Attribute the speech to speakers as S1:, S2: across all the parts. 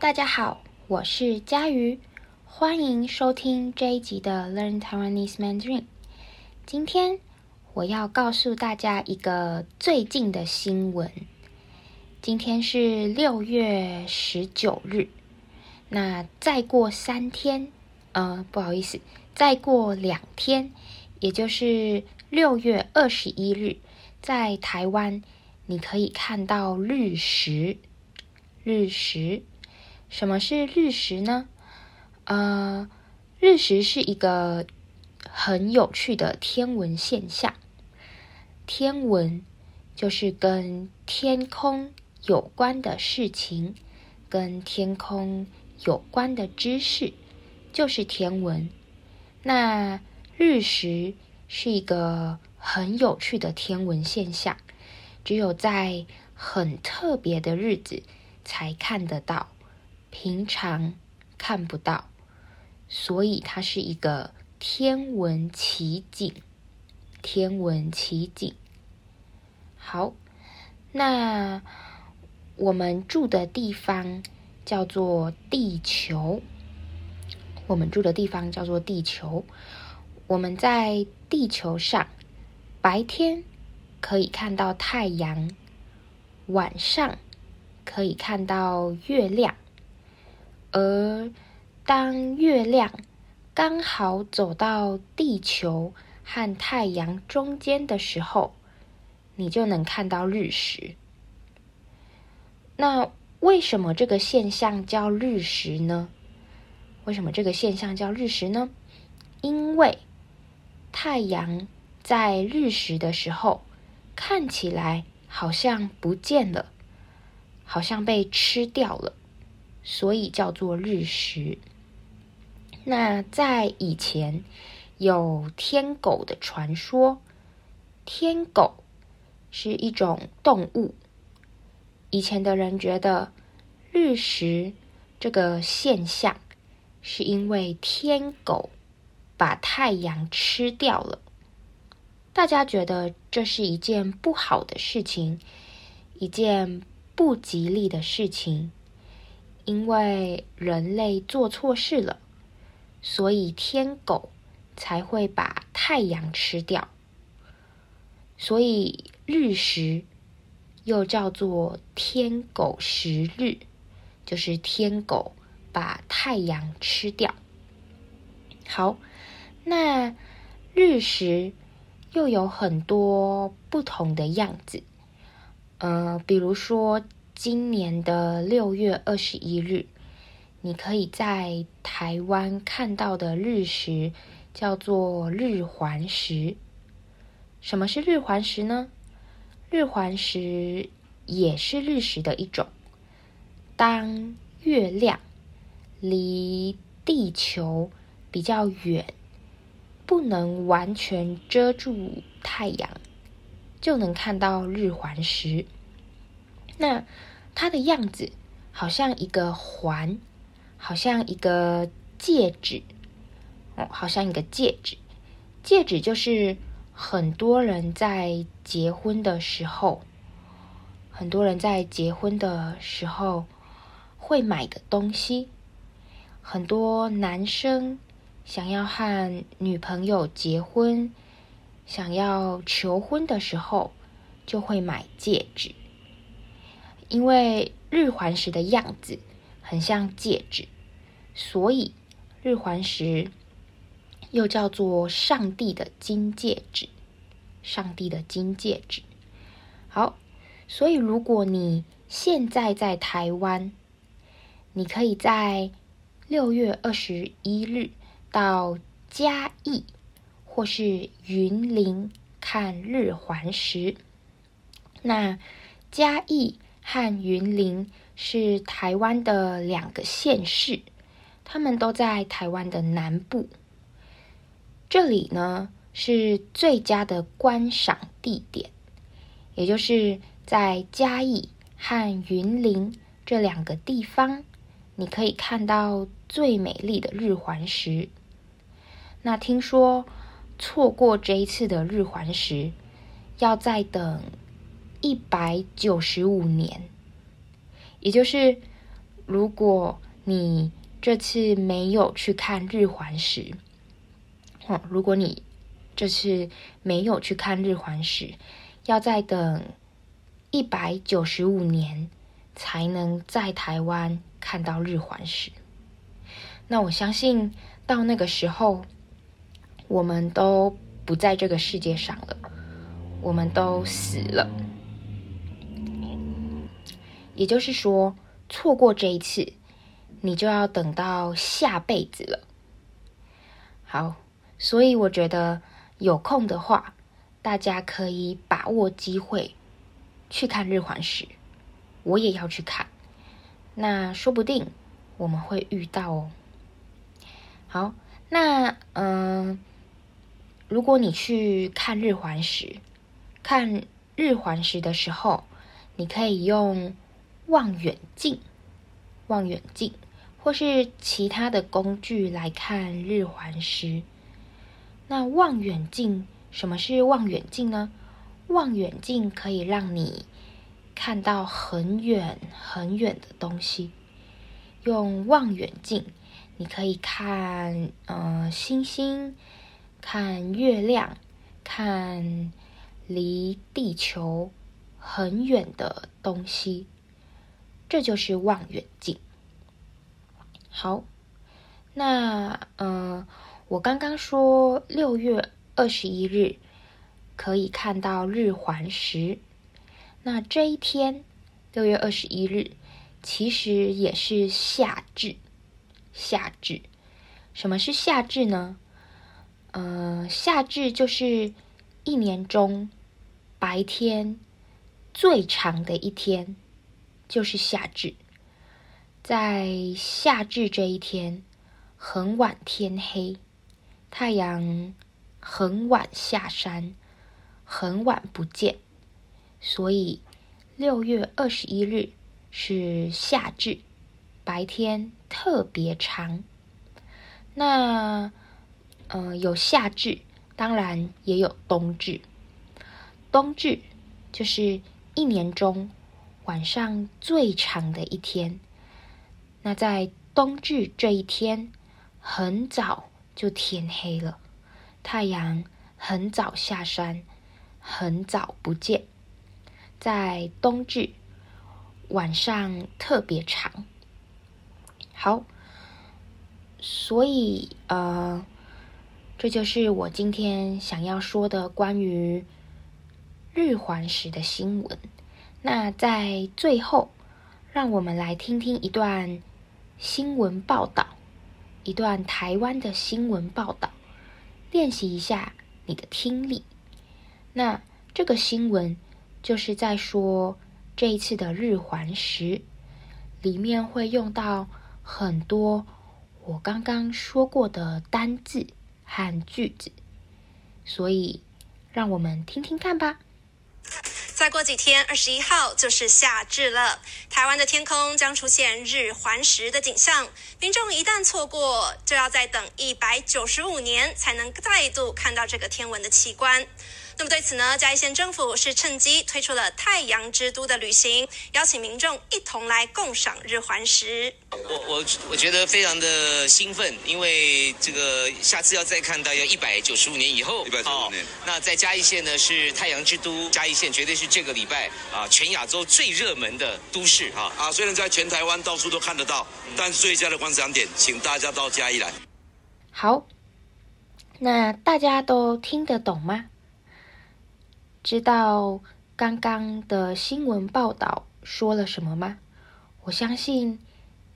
S1: 大家好，我是佳瑜，欢迎收听这一集的 Learn Taiwanese Mandarin。今天我要告诉大家一个最近的新闻。今天是六月十九日，那再过三天，呃，不好意思，再过两天，也就是六月二十一日，在台湾你可以看到日食。日食。什么是日食呢？呃，日食是一个很有趣的天文现象。天文就是跟天空有关的事情，跟天空有关的知识，就是天文。那日食是一个很有趣的天文现象，只有在很特别的日子才看得到。平常看不到，所以它是一个天文奇景。天文奇景。好，那我们住的地方叫做地球。我们住的地方叫做地球。我们在地球上，白天可以看到太阳，晚上可以看到月亮。而当月亮刚好走到地球和太阳中间的时候，你就能看到日食。那为什么这个现象叫日食呢？为什么这个现象叫日食呢？因为太阳在日食的时候看起来好像不见了，好像被吃掉了。所以叫做日食。那在以前有天狗的传说，天狗是一种动物。以前的人觉得日食这个现象是因为天狗把太阳吃掉了，大家觉得这是一件不好的事情，一件不吉利的事情。因为人类做错事了，所以天狗才会把太阳吃掉。所以日食又叫做天狗食日，就是天狗把太阳吃掉。好，那日食又有很多不同的样子，呃，比如说。今年的六月二十一日，你可以在台湾看到的日食叫做日环食。什么是日环食呢？日环食也是日食的一种。当月亮离地球比较远，不能完全遮住太阳，就能看到日环食。那它的样子好像一个环，好像一个戒指，哦，好像一个戒指。戒指就是很多人在结婚的时候，很多人在结婚的时候会买的东西。很多男生想要和女朋友结婚，想要求婚的时候，就会买戒指。因为日环食的样子很像戒指，所以日环食又叫做上帝的金戒指。上帝的金戒指。好，所以如果你现在在台湾，你可以在六月二十一日到嘉义或是云林看日环食。那嘉义。和云林是台湾的两个县市，他们都在台湾的南部。这里呢是最佳的观赏地点，也就是在嘉义和云林这两个地方，你可以看到最美丽的日环食。那听说错过这一次的日环食，要再等。一百九十五年，也就是如果你这次没有去看日环食，哦，如果你这次没有去看日环食，要再等一百九十五年才能在台湾看到日环食。那我相信到那个时候，我们都不在这个世界上了，我们都死了。也就是说，错过这一次，你就要等到下辈子了。好，所以我觉得有空的话，大家可以把握机会去看日环食。我也要去看，那说不定我们会遇到哦。好，那嗯、如果你去看日环食，看日环食的时候，你可以用。望远镜、望远镜，或是其他的工具来看日环食。那望远镜，什么是望远镜呢？望远镜可以让你看到很远很远的东西。用望远镜，你可以看呃星星，看月亮，看离地球很远的东西。这就是望远镜。好，那嗯、呃，我刚刚说六月二十一日可以看到日环食，那这一天六月二十一日其实也是夏至。夏至，什么是夏至呢？呃，夏至就是一年中白天最长的一天。就是夏至，在夏至这一天，很晚天黑，太阳很晚下山，很晚不见，所以六月二十一日是夏至，白天特别长。那，呃，有夏至，当然也有冬至。冬至就是一年中。晚上最长的一天，那在冬至这一天，很早就天黑了，太阳很早下山，很早不见，在冬至晚上特别长。好，所以呃，这就是我今天想要说的关于日环食的新闻。那在最后，让我们来听听一段新闻报道，一段台湾的新闻报道，练习一下你的听力。那这个新闻就是在说这一次的日环食里面会用到很多我刚刚说过的单字和句子，所以让我们听听看吧。
S2: 再过几天，二十一号就是夏至了。台湾的天空将出现日环食的景象，民众一旦错过，就要再等一百九十五年才能再度看到这个天文的奇观。那么对此呢，嘉义县政府是趁机推出了太阳之都的旅行，邀请民众一同来共赏日环食。
S3: 我我我觉得非常的兴奋，因为这个下次要再看到要一百九十五年以后。一百九十五年。那在嘉义县呢是太阳之都，嘉义县绝对是这个礼拜啊全亚洲最热门的都市啊啊！虽然在全台湾到处都看得到，但是最佳的观赏点，请大家到嘉义来。
S1: 好，那大家都听得懂吗？知道刚刚的新闻报道说了什么吗？我相信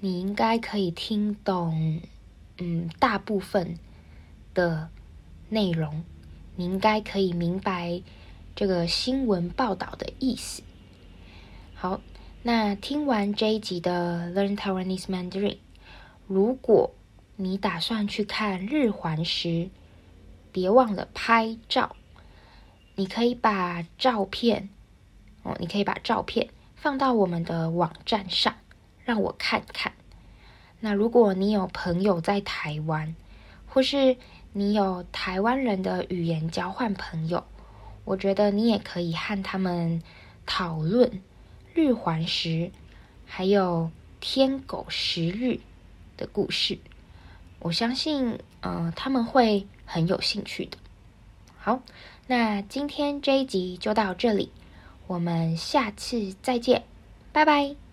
S1: 你应该可以听懂，嗯，大部分的内容，你应该可以明白这个新闻报道的意思。好，那听完这一集的 Learn Taiwanese Mandarin，如果你打算去看日环食，别忘了拍照。你可以把照片，哦，你可以把照片放到我们的网站上，让我看看。那如果你有朋友在台湾，或是你有台湾人的语言交换朋友，我觉得你也可以和他们讨论日环食，还有天狗食日的故事。我相信，呃，他们会很有兴趣的。好，那今天这一集就到这里，我们下次再见，拜拜。